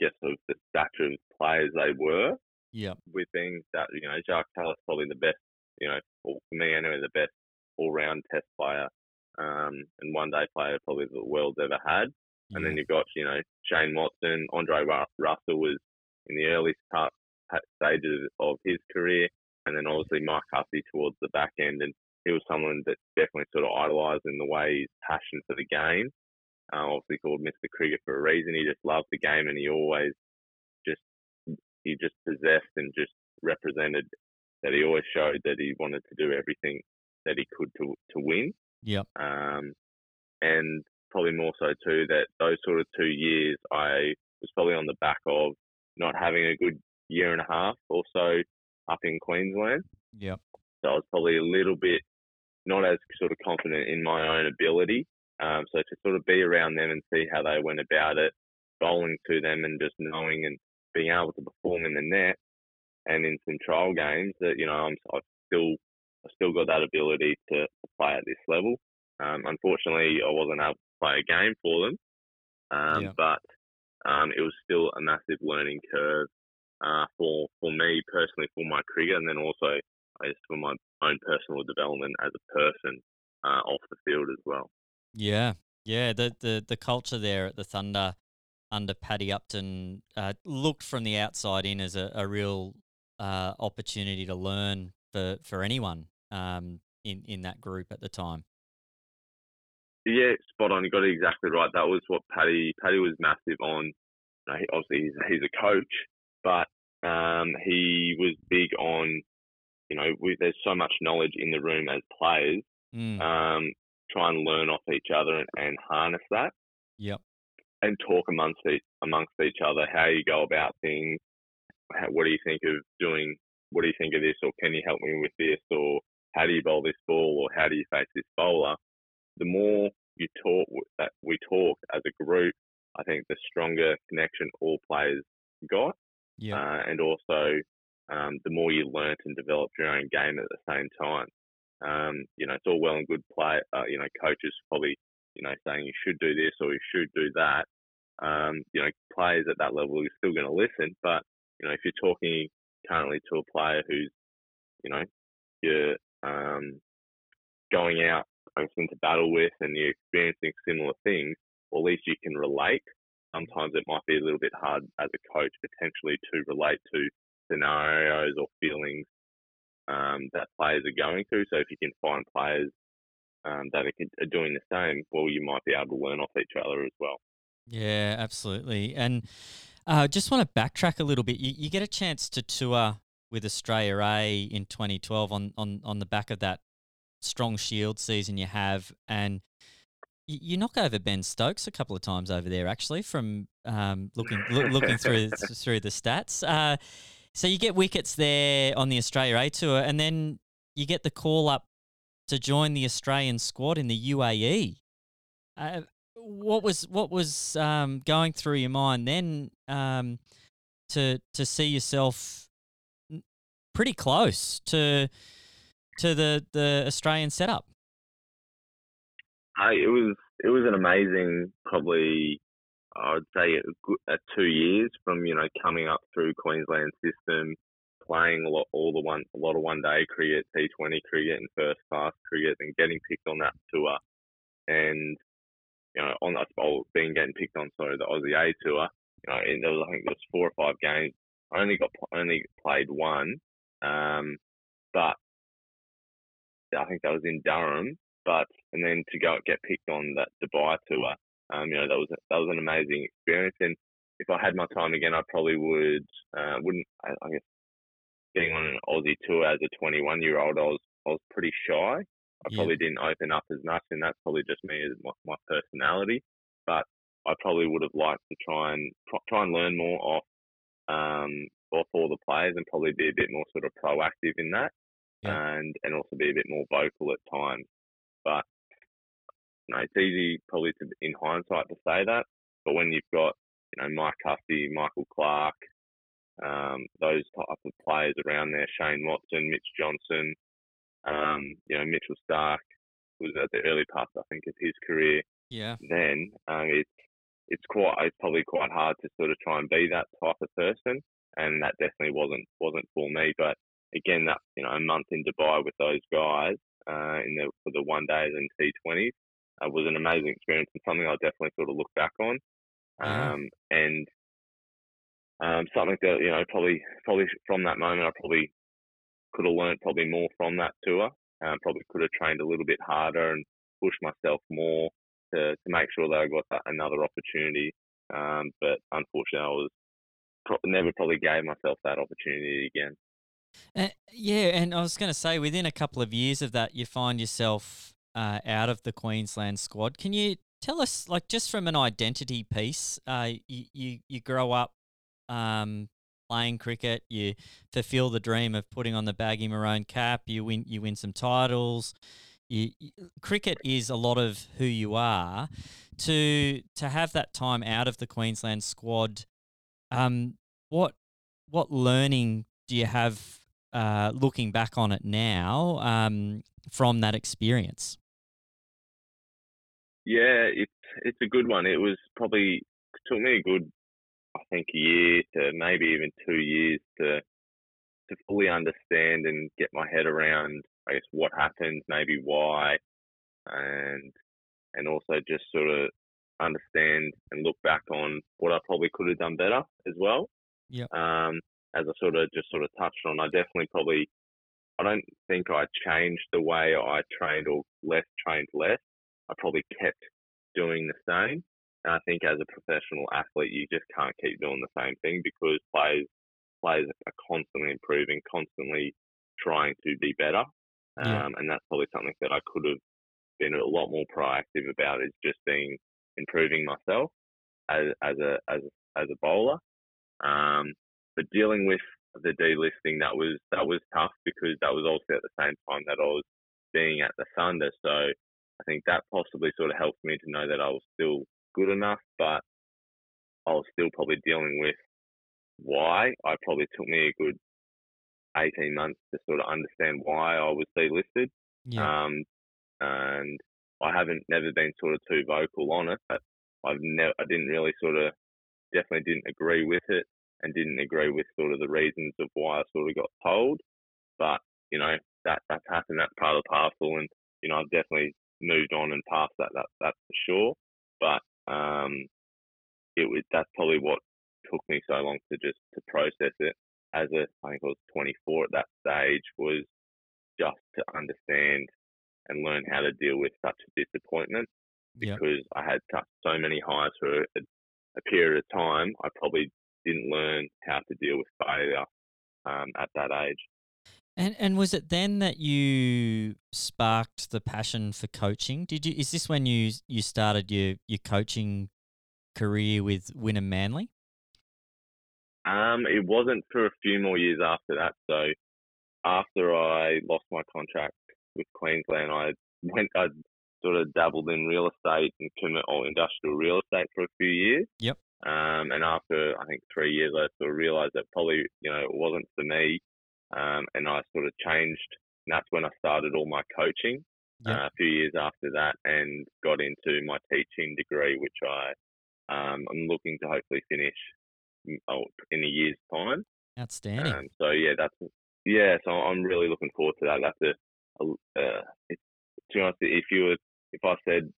guess of the stature of players they were. Yeah. With being that you know Jacques Kallis probably the best, you know, for me anyway, the best all-round Test player um, and one-day player probably the world's ever had. And then you've got you know Shane Watson, Andre Russell was in the early start stages of his career, and then obviously Mike Hussey towards the back end, and he was someone that definitely sort of idolised in the way his passion for the game. Uh, obviously called Mr. Cricket for a reason. He just loved the game, and he always just he just possessed and just represented that he always showed that he wanted to do everything that he could to to win. Yep. Um, and probably more so too that those sort of two years I was probably on the back of not having a good year and a half or so up in Queensland. Yep. So I was probably a little bit not as sort of confident in my own ability. Um, so to sort of be around them and see how they went about it, bowling to them and just knowing and being able to perform in the net and in some trial games that you know I'm I still I still got that ability to, play at this level. Um, unfortunately, I wasn't able to play a game for them, um, Yeah. but um, it was still a massive learning curve uh, for for me personally for my cricket, and then also I guess for my own personal development as a person uh, off the field as well. Yeah, yeah. The the the culture there at the Thunder under Paddy Upton uh, looked from the outside in as a, a real uh, opportunity to learn for for anyone um, in in that group at the time. Yeah, spot on. You got it exactly right. That was what Paddy Paddy was massive on. You know, he, obviously, he's, he's a coach, but um, he was big on. You know, we, there's so much knowledge in the room as players. Mm. Um, try and learn off each other and, and harness that, Yep. and talk amongst each, amongst each other how you go about things. How, what do you think of doing? What do you think of this? Or can you help me with this? Or how do you bowl this ball? Or how do you face this bowler? the more you talk that we talk as a group, I think the stronger connection all players got, Yep. uh, and also um, the more you learnt and developed your own game at the same time. Um, you know, it's all well and good play. Uh, you know, coaches probably you know saying you should do this or you should do that. Um, you know, players at that level are still going to listen, but you know, if you're talking currently to a player who's you know you're um, going out into battle with and you're experiencing similar things, or at least you can relate. Sometimes it might be a little bit hard as a coach potentially to relate to scenarios or feelings um, that players are going through. So if you can find players um, that are, doing the same, well, you might be able to learn off each other as well. Yeah, absolutely. And uh, just want to backtrack a little bit. You, you get a chance to tour with Australia A in 2012 on, on, on the back of that strong shield season you have. And you, you knock over Ben Stokes a couple of times over there, actually, from um, looking loo- looking through through the stats. Uh, so you get wickets there on the Australia A tour, and then you get the call up to join the Australian squad in the UAE. Uh, what was what was um, going through your mind then um, to to see yourself pretty close to to the the Australian setup? It was it was an amazing, probably I would say a, a two years from you know coming up through Queensland system, playing a lot, all the one, a lot of one day cricket, T20 cricket, and first class cricket, and getting picked on that tour, and you know on that bowl being getting picked on sorry the Aussie A tour, you know, and there was I think there was four or five games. I only got only played one, um, but I think that was in Durham. But and then to go get picked on that Dubai tour, um, you know, that was that was an amazing experience. And if I had my time again, I probably would uh, wouldn't I, I guess getting on an Aussie tour as a 21 year old, I was I was pretty shy. I Yeah. probably didn't open up as much, and that's probably just me as my, my personality. But I probably would have liked to try and try and learn more off um, off all the players, and probably be a bit more sort of proactive in that, Yeah. and and also be a bit more vocal at times. But you know, it's easy probably to in hindsight to say that, but when you've got you know Mike Hussey, Michael Clarke, um, those type of players around there, Shane Watson, Mitch Johnson, um, you know Mitchell Starc who was at the early part, I think, of his career. Yeah. Then um, it's it's quite it's probably quite hard to sort of try and be that type of person, and that definitely wasn't wasn't for me. But again, that you know a month in Dubai with those guys uh, in the for the one days and T20s uh, was an amazing experience and something I definitely sort of look back on. Yeah. Um, and um, something that you know probably probably from that moment I probably could have learned probably more from that tour. Um, probably could have trained a little bit harder and pushed myself more to, to make sure that I got that, another opportunity. Um, but unfortunately, I was pro- never probably gave myself that opportunity again. Uh, yeah, and I was going to say, within a couple of years of that, you find yourself uh, out of the Queensland squad. Can you tell us, like, just from an identity piece, uh, you, you you grow up um, playing cricket, you fulfil the dream of putting on the baggy maroon cap, you win you win some titles. You, you- cricket is a lot of who you are. To to have that time out of the Queensland squad, um, what what learning do you have uh, looking back on it now um, from that experience? Yeah, it's it's a good one. It was probably took me a good, I think, a year to maybe even two years to to fully understand and get my head around, I guess, what happened, maybe why, and and also just sort of understand and look back on what I probably could have done better as well. Yeah. Um, as I sort of just sort of touched on, I definitely probably I don't think I changed the way I trained or less trained less. I probably kept doing the same. And I think as a professional athlete, you just can't keep doing the same thing because players players are constantly improving, constantly trying to be better. Yeah. Um, and that's probably something that I could have been a lot more proactive about is just being improving myself as as a as a, as a bowler. Um, but dealing with the delisting that was that was tough because that was also at the same time that I was being at the Thunder. So I think that possibly sort of helped me to know that I was still good enough, but I was still probably dealing with why. I probably took me a good 18 months to sort of understand why I was delisted. Yeah. Um, and I haven't never been sort of too vocal on it, but I've never, I didn't really sort of, definitely didn't agree with it and didn't agree with sort of the reasons of why I sort of got told. But, you know, that, that's happened, that's part of the parcel. And, you know, I've definitely moved on and past that, that that's for sure. But, um, it was, that's probably what took me so long to just, to process it as a, I think I was 24 at that stage was just to understand and learn how to deal with such a disappointment Yep. because I had such, so many highs for a, a period of time. I probably didn't learn how to deal with failure um, at that age. And and was it then that you sparked the passion for coaching? Did you? Is this when you you started your your coaching career with Wynnum Manly? Um, it wasn't for a few more years after that. So after I lost my contract with Queensland, I went, I sort of dabbled in real estate and comm- or industrial real estate for a few years. Yep. Um, and after I think three years, I sort of realised that probably you know it wasn't for me, um, and I sort of changed. And that's when I started all my coaching. Yep. uh, a few years after that and got into my teaching degree, which I um, I'm looking to hopefully finish mm, oh, in a year's time. Outstanding. Um, so yeah, that's yeah. So I'm really looking forward to that. That's a, a uh, it's, to be honest, if you were if I said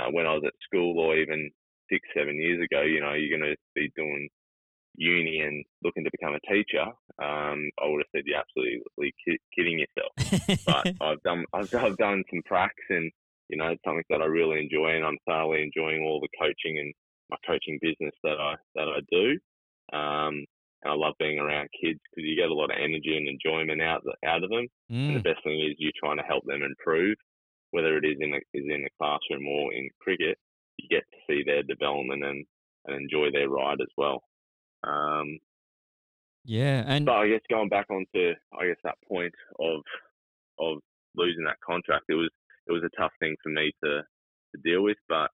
uh, when I was at school or even six seven years ago, you know, you're going to be doing uni and looking to become a teacher, um, I would have said you're absolutely ki- kidding yourself. But I've done I've, I've done some pracs and you know it's something that I really enjoy and I'm thoroughly enjoying all the coaching and my coaching business that I that I do. Um, and I love being around kids because you get a lot of energy and enjoyment out out of them. And the Mm, best thing is you're trying to help them improve, whether it is in the, is in the classroom or in cricket. You get to see their development and, and enjoy their ride as well. Um, yeah, and but I guess going back onto I guess that point of of losing that contract, it was it was a tough thing for me to to deal with, but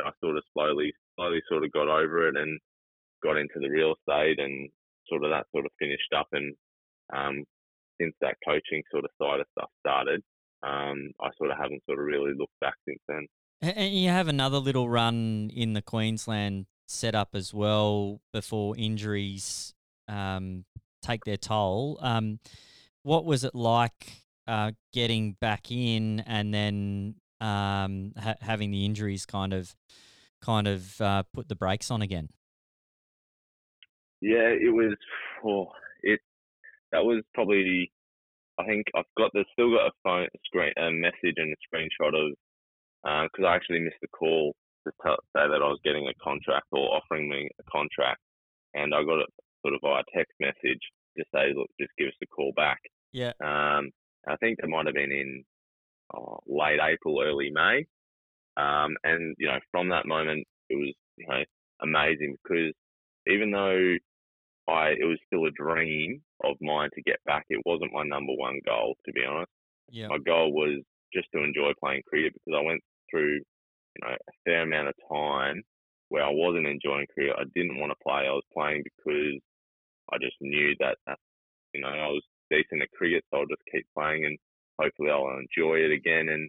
I sort of slowly slowly sort of got over it and got into the real estate and sort of that sort of finished up and um, since that coaching sort of side of stuff started, um, I sort of haven't sort of really looked back since then. And you have another little run in the Queensland setup as well before injuries um, take their toll. Um, what was it like uh, getting back in and then um, ha- having the injuries kind of kind of uh, put the brakes on again? Yeah, it was. Oh, it that was probably. I think I've got the still got a phone screen a message and a screenshot of because I actually missed the call to tell, say that I was getting a contract or offering me a contract, and I got it sort of via text message to say, look, just give us a call back. Yeah. Um, I think it might have been in oh, late April, early May. Um, and you know, from that moment, it was you know amazing because even though I it was still a dream of mine to get back, it wasn't my number one goal to be honest. Yeah. My goal was just to enjoy playing cricket because I went through you know a fair amount of time where I wasn't enjoying cricket. I didn't want to play. I was playing because I just knew that, that you know I was decent at cricket, so I'll just keep playing and hopefully I'll enjoy it again. And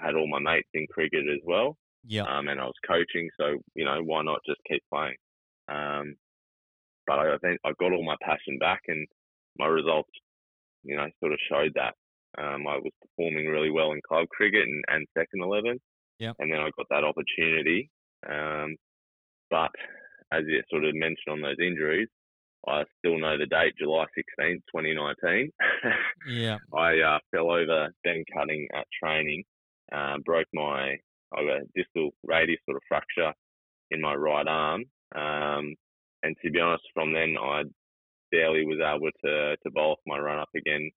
I had all my mates in cricket as well, Yeah. um, and I was coaching, so you know why not just keep playing? Um, but I think I got all my passion back, and my results, you know, sort of showed that. Um, I was performing really well in club cricket and, and second eleven, Yep. and then I got that opportunity. Um, but as you sort of mentioned on those injuries, I still know the date, July 16th, 2019. Yeah. I uh, fell over then cutting at training, uh, broke my I got a distal radius sort of fracture in my right arm. Um, and to be honest, from then I barely was able to to bowl off my run up again,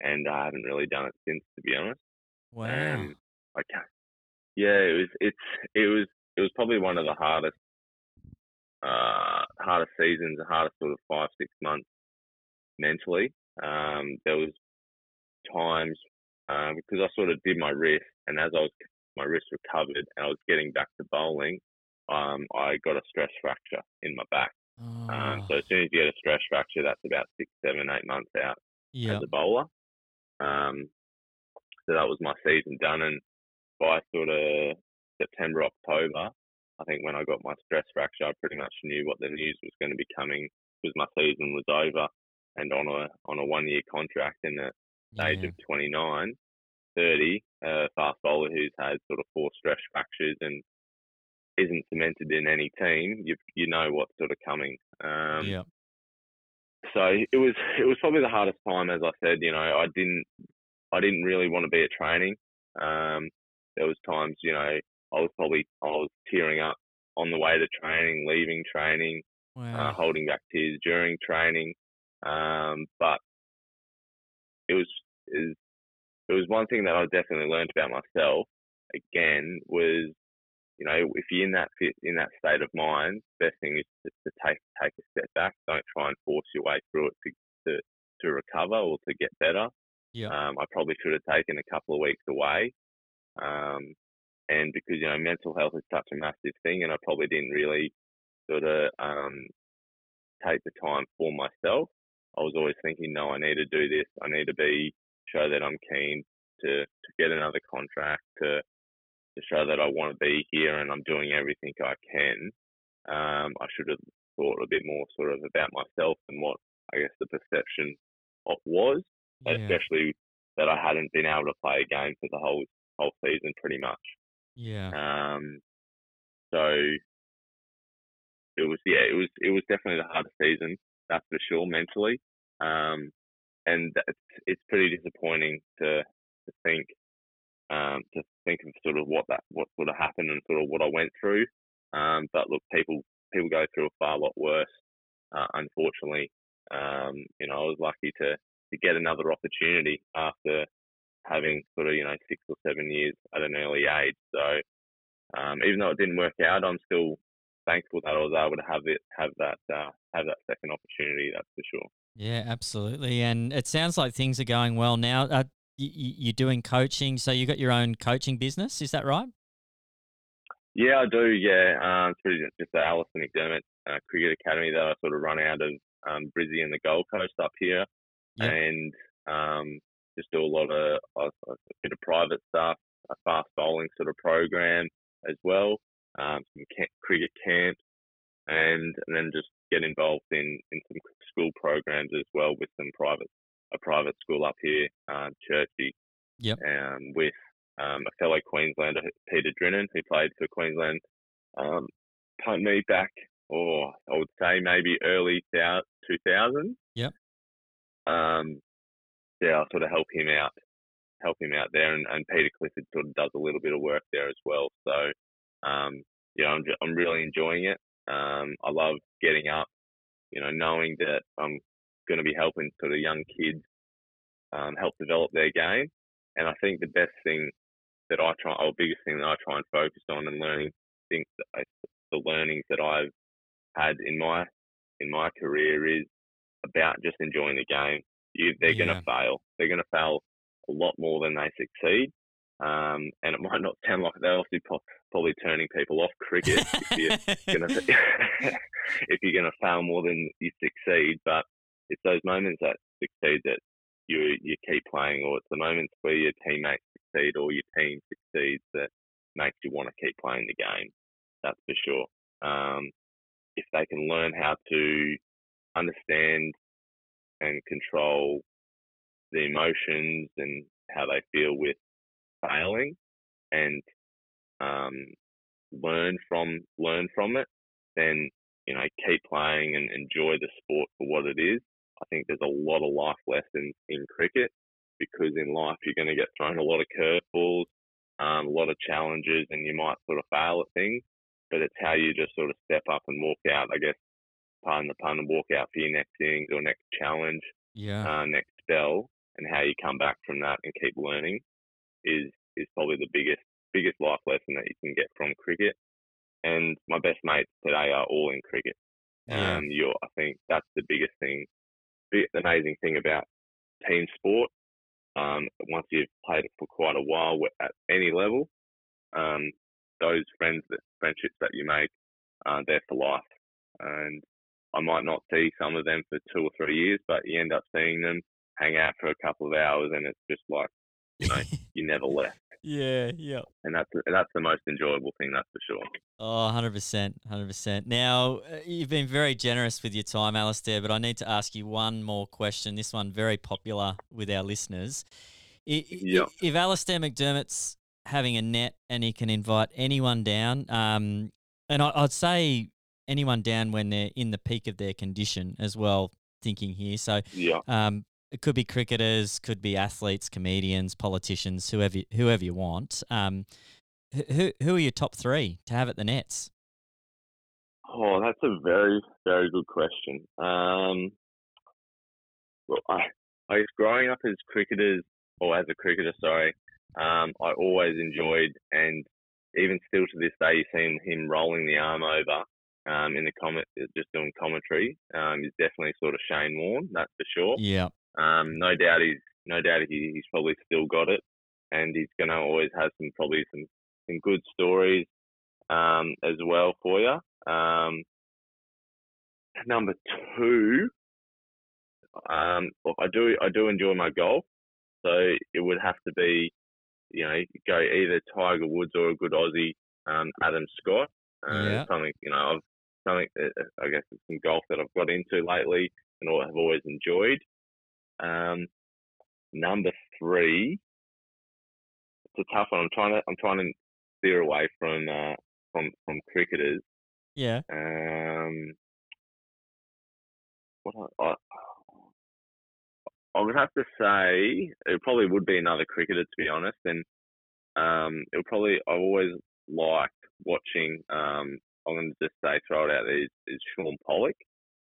and I haven't really done it since. To be honest, Wow. um, I can't. Yeah, it was. It's. It was. It was probably one of the hardest, uh, hardest seasons, the hardest sort of five six months mentally. Um, there was times um, because I sort of did my wrist, and as I was my wrist recovered and I was getting back to bowling, um, I got a stress fracture in my back. Um, Oh, so as soon as you get a stress fracture, that's about six, seven, eight months out yeah. as a bowler. Um, so that was my season done, and by sort of September, October, I think when I got my stress fracture, I pretty much knew what the news was going to be coming because my season was over and on a on a one year contract in the age of 29, 30, a fast bowler who's had sort of four stress fractures and isn't cemented in any team, you you know what's sort of coming. Um, yeah. so it was it was probably the hardest time, as I said. You know, I didn't I didn't really want to be at training. Um, there was times, you know, I was probably I was tearing up on the way to training, leaving training, uh, holding back tears during training. Um, but it was is it was one thing that I definitely learned about myself. Again, was you know if you're in that fit, in that state of mind, best thing is to, to take take a step back. Don't try and force your way through it to to, to recover or to get better. Yeah. Um, I probably should have taken a couple of weeks away. Um, and because you know mental health is such a massive thing, and I probably didn't really sort of um, take the time for myself. I was always thinking, no, I need to do this. I need to be show that I'm keen to to get another contract to to show that I want to be here and I'm doing everything I can. Um, I should have thought a bit more sort of about myself and what I guess the perception of was, Yeah. especially that I hadn't been able to play a game for the whole whole season pretty much. Yeah. Um, so it was yeah, it was it was definitely the hardest season, that's for sure, mentally. Um, and it's it's pretty disappointing to to think um, to think of sort of what that what sort of happened and sort of what I went through. Um, but look, people people go through a far lot worse. Uh, unfortunately, um, you know, I was lucky to to get another opportunity after having sort of you know six or seven years at an early age. So um, even though it didn't work out, I'm still thankful that I was able to have it have that uh, have that second opportunity. That's for sure. Yeah, absolutely. And it sounds like things are going well now. Uh, y- y- you're doing coaching, so you got your own coaching business. Is that right? Yeah, I do. Yeah, um, it's pretty just the Alister McDermott uh, Cricket Academy that I sort of run out of um, Brizzy and the Gold Coast up here, Yep. and um, just do a lot of a, a bit of private stuff, a fast bowling sort of program as well, um, some ca- cricket camps, and and then just get involved in in some school programs as well with some private a private school up here, um, Churchie, Yep. um, with um, a fellow Queenslander, Peter Drinnan, who played for Queensland, um, punt me back, or I would say maybe early thou- 2000. Yep. Um, I'll sort of help him out, help him out there, and, and Peter Clifford sort of does a little bit of work there as well. So, um, yeah, I'm ju- I'm really enjoying it. Um, I love getting up, you know, knowing that I'm going to be helping sort of young kids um, help develop their game. And I think the best thing that I try, or biggest thing that I try and focus on and learning things, that the learnings that I've had in my in my career is about just enjoying the game. You, they're going to fail. They're going to fail a lot more than they succeed. Um, and it might not sound like they're obviously po- probably turning people off cricket if you're you're gonna fail more than you succeed. But it's those moments that succeed that you you keep playing, or it's the moments where your teammates succeed or your team succeeds that makes you want to keep playing the game. That's for sure. Um, if they can learn how to understand and control the emotions and how they feel with failing, and um, learn from learn from it, then you know keep playing and enjoy the sport for what it is. I think there's a lot of life lessons in cricket because in life you're going to get thrown a lot of curveballs, um, a lot of challenges, and you might sort of fail at things. But it's how you just sort of step up and walk out. I guess, pardon the pun, and walk out for your next innings or next challenge, yeah. uh, next spell, and how you come back from that and keep learning is is probably the biggest biggest life lesson that you can get from cricket. And my best mates today are all in cricket. Yeah. Um, you're, I think that's the biggest thing, the amazing thing about team sport. Um, once you've played it for quite a while at any level, um, those friends, that friendships that you make, uh, they're for life. And I might not see some of them for two or three years, but you end up seeing them, hang out for a couple of hours, and it's just like you know you never left. yeah, yeah. And that's that's the most enjoyable thing, that's for sure. Oh, 100%. 100%. Now, uh, you've been very generous with your time, Alister, but I need to ask you one more question. This one very popular with our listeners. I- i- Yeah. If Alister McDermott's having a net and he can invite anyone down, um, and I'd say anyone down when they're in the peak of their condition as well, thinking here. So Yeah. um, it could be cricketers, could be athletes, comedians, politicians, whoever whoever you want. Um, who- who who are your top three to have at the Nets? Oh, that's a very, very good question. Um, well, I, I guess growing up as cricketers, or as a cricketer, sorry, um, I always enjoyed, and even still to this day, you see him rolling the arm over um, in the comment, just doing commentary. Um, is definitely sort of Shane Warne, that's for sure. Yeah, Um, no doubt he's no doubt he, he's probably still got it, and he's going to always have some probably some some good stories um, as well for you. Um, number two, um, look, I do I do enjoy my golf, So it would have to be, you know, go either Tiger Woods or a good Aussie, um, Adam Scott. Uh, Yeah. Something you know, I've something uh, I guess it's some golf that I've got into lately and all have always enjoyed. Um, number three, it's a tough one. I'm trying to I'm trying to steer away from uh, from from cricketers. Yeah. Um, what I, I, I would have to say it probably would be another cricketer to be honest, and um, it would probably I've always liked watching. Um, I'm going to just say throw it out there is, is Shaun Pollock.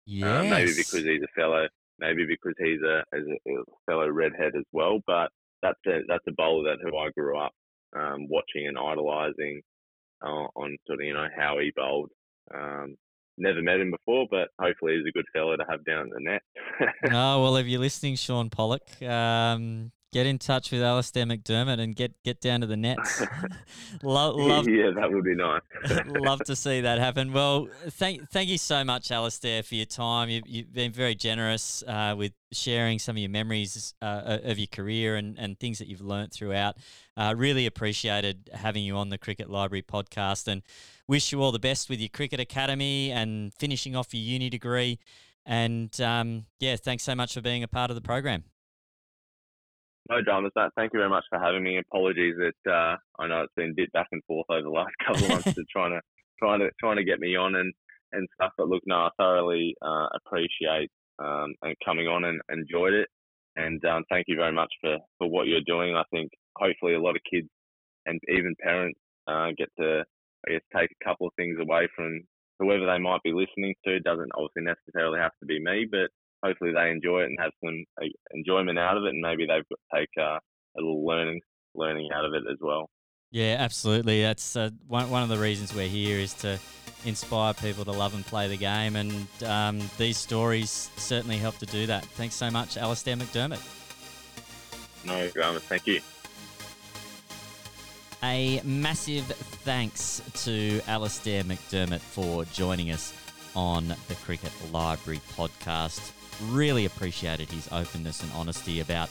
Yes. Uh, maybe because he's a fellow, maybe because he's a, as a, a fellow redhead as well. But that's a that's a bowler that who I grew up um, watching and idolising uh, on sort of you know how he bowled. Um, never met him before, but hopefully he's a good fellow to have down at the net. oh well, if you're listening, Shaun Pollock, um, get in touch with Alister McDermott and get get down to the nets. Lo- love yeah, that would be nice. love to see that happen. Well, thank thank you so much, Alister, for your time. You, you've been very generous uh, with sharing some of your memories uh, of your career and, and things that you've learnt throughout. Uh, really appreciated having you on the Cricket Library podcast and wish you all the best with your Cricket Academy and finishing off your uni degree. And um, yeah, thanks so much for being a part of the program. No dramas. That. Thank you very much for having me. Apologies that uh, I know it's been a bit back and forth over the last couple of months to trying to trying to trying to get me on and and stuff. But look, no, I thoroughly uh, appreciate um, and coming on and enjoyed it. And um, thank you very much for for what you're doing. I think hopefully a lot of kids and even parents uh, get to I guess take a couple of things away from whoever they might be listening to. It doesn't obviously necessarily have to be me, but hopefully they enjoy it and have some uh, enjoyment out of it, and maybe they've take uh, a little learning learning out of it as well. Yeah, absolutely. That's uh, one one of the reasons we're here is to inspire people to love and play the game, and um, these stories certainly help to do that. Thanks so much, Alister McDermott. No dramas. Thank you. A massive thanks to Alister McDermott for joining us on the Cricket Library podcast. Really appreciated his openness and honesty about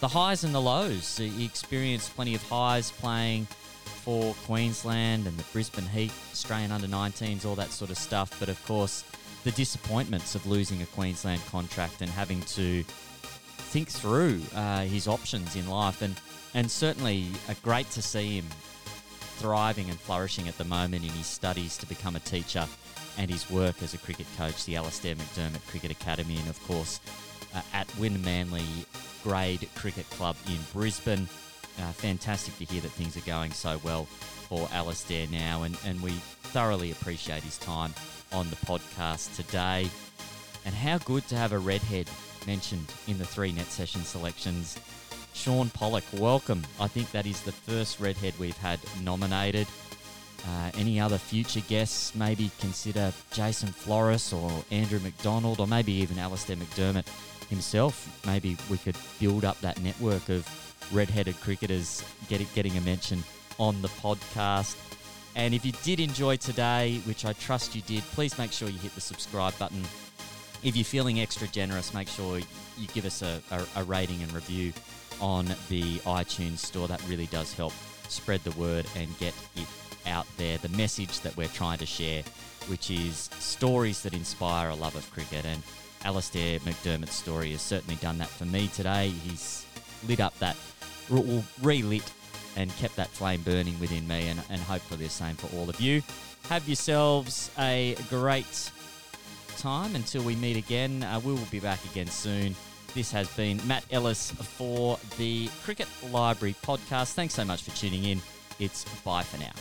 the highs and the lows. He experienced plenty of highs playing for Queensland and the Brisbane Heat, Australian under 19s, all that sort of stuff. But of course, the disappointments of losing a Queensland contract and having to think through uh, his options in life. And, and certainly uh, great to see him thriving and flourishing at the moment in his studies to become a teacher and his work as a cricket coach, the Alister McDermott Cricket Academy, and of course uh, at Wynnum Manly Grade Cricket Club in Brisbane. Uh, fantastic to hear that things are going so well for Alister now, and, and we thoroughly appreciate his time on the podcast today. And how good to have a redhead mentioned in the three net session selections. Shaun Pollock, welcome. I think that is the first redhead we've had nominated. Uh, any other future guests, maybe consider Jason Floros or Andrew McDonald or maybe even Alister McDermott himself. Maybe we could build up that network of red-headed cricketers getting, getting a mention on the podcast. And if you did enjoy today, which I trust you did, please make sure you hit the subscribe button. If you're feeling extra generous, make sure you give us a, a, a rating and review on the iTunes store. That really does help spread the word and get it out there. The message that we're trying to share, which is stories that inspire a love of cricket. And Alister McDermott's story has certainly done that for me today. He's lit up that, re- relit and kept that flame burning within me, and, and hopefully the same for all of you. Have yourselves a great time until we meet again. Uh, we will be back again soon. This has been Matt Ellis for the Cricket Library podcast. Thanks so much for tuning in. It's bye for now.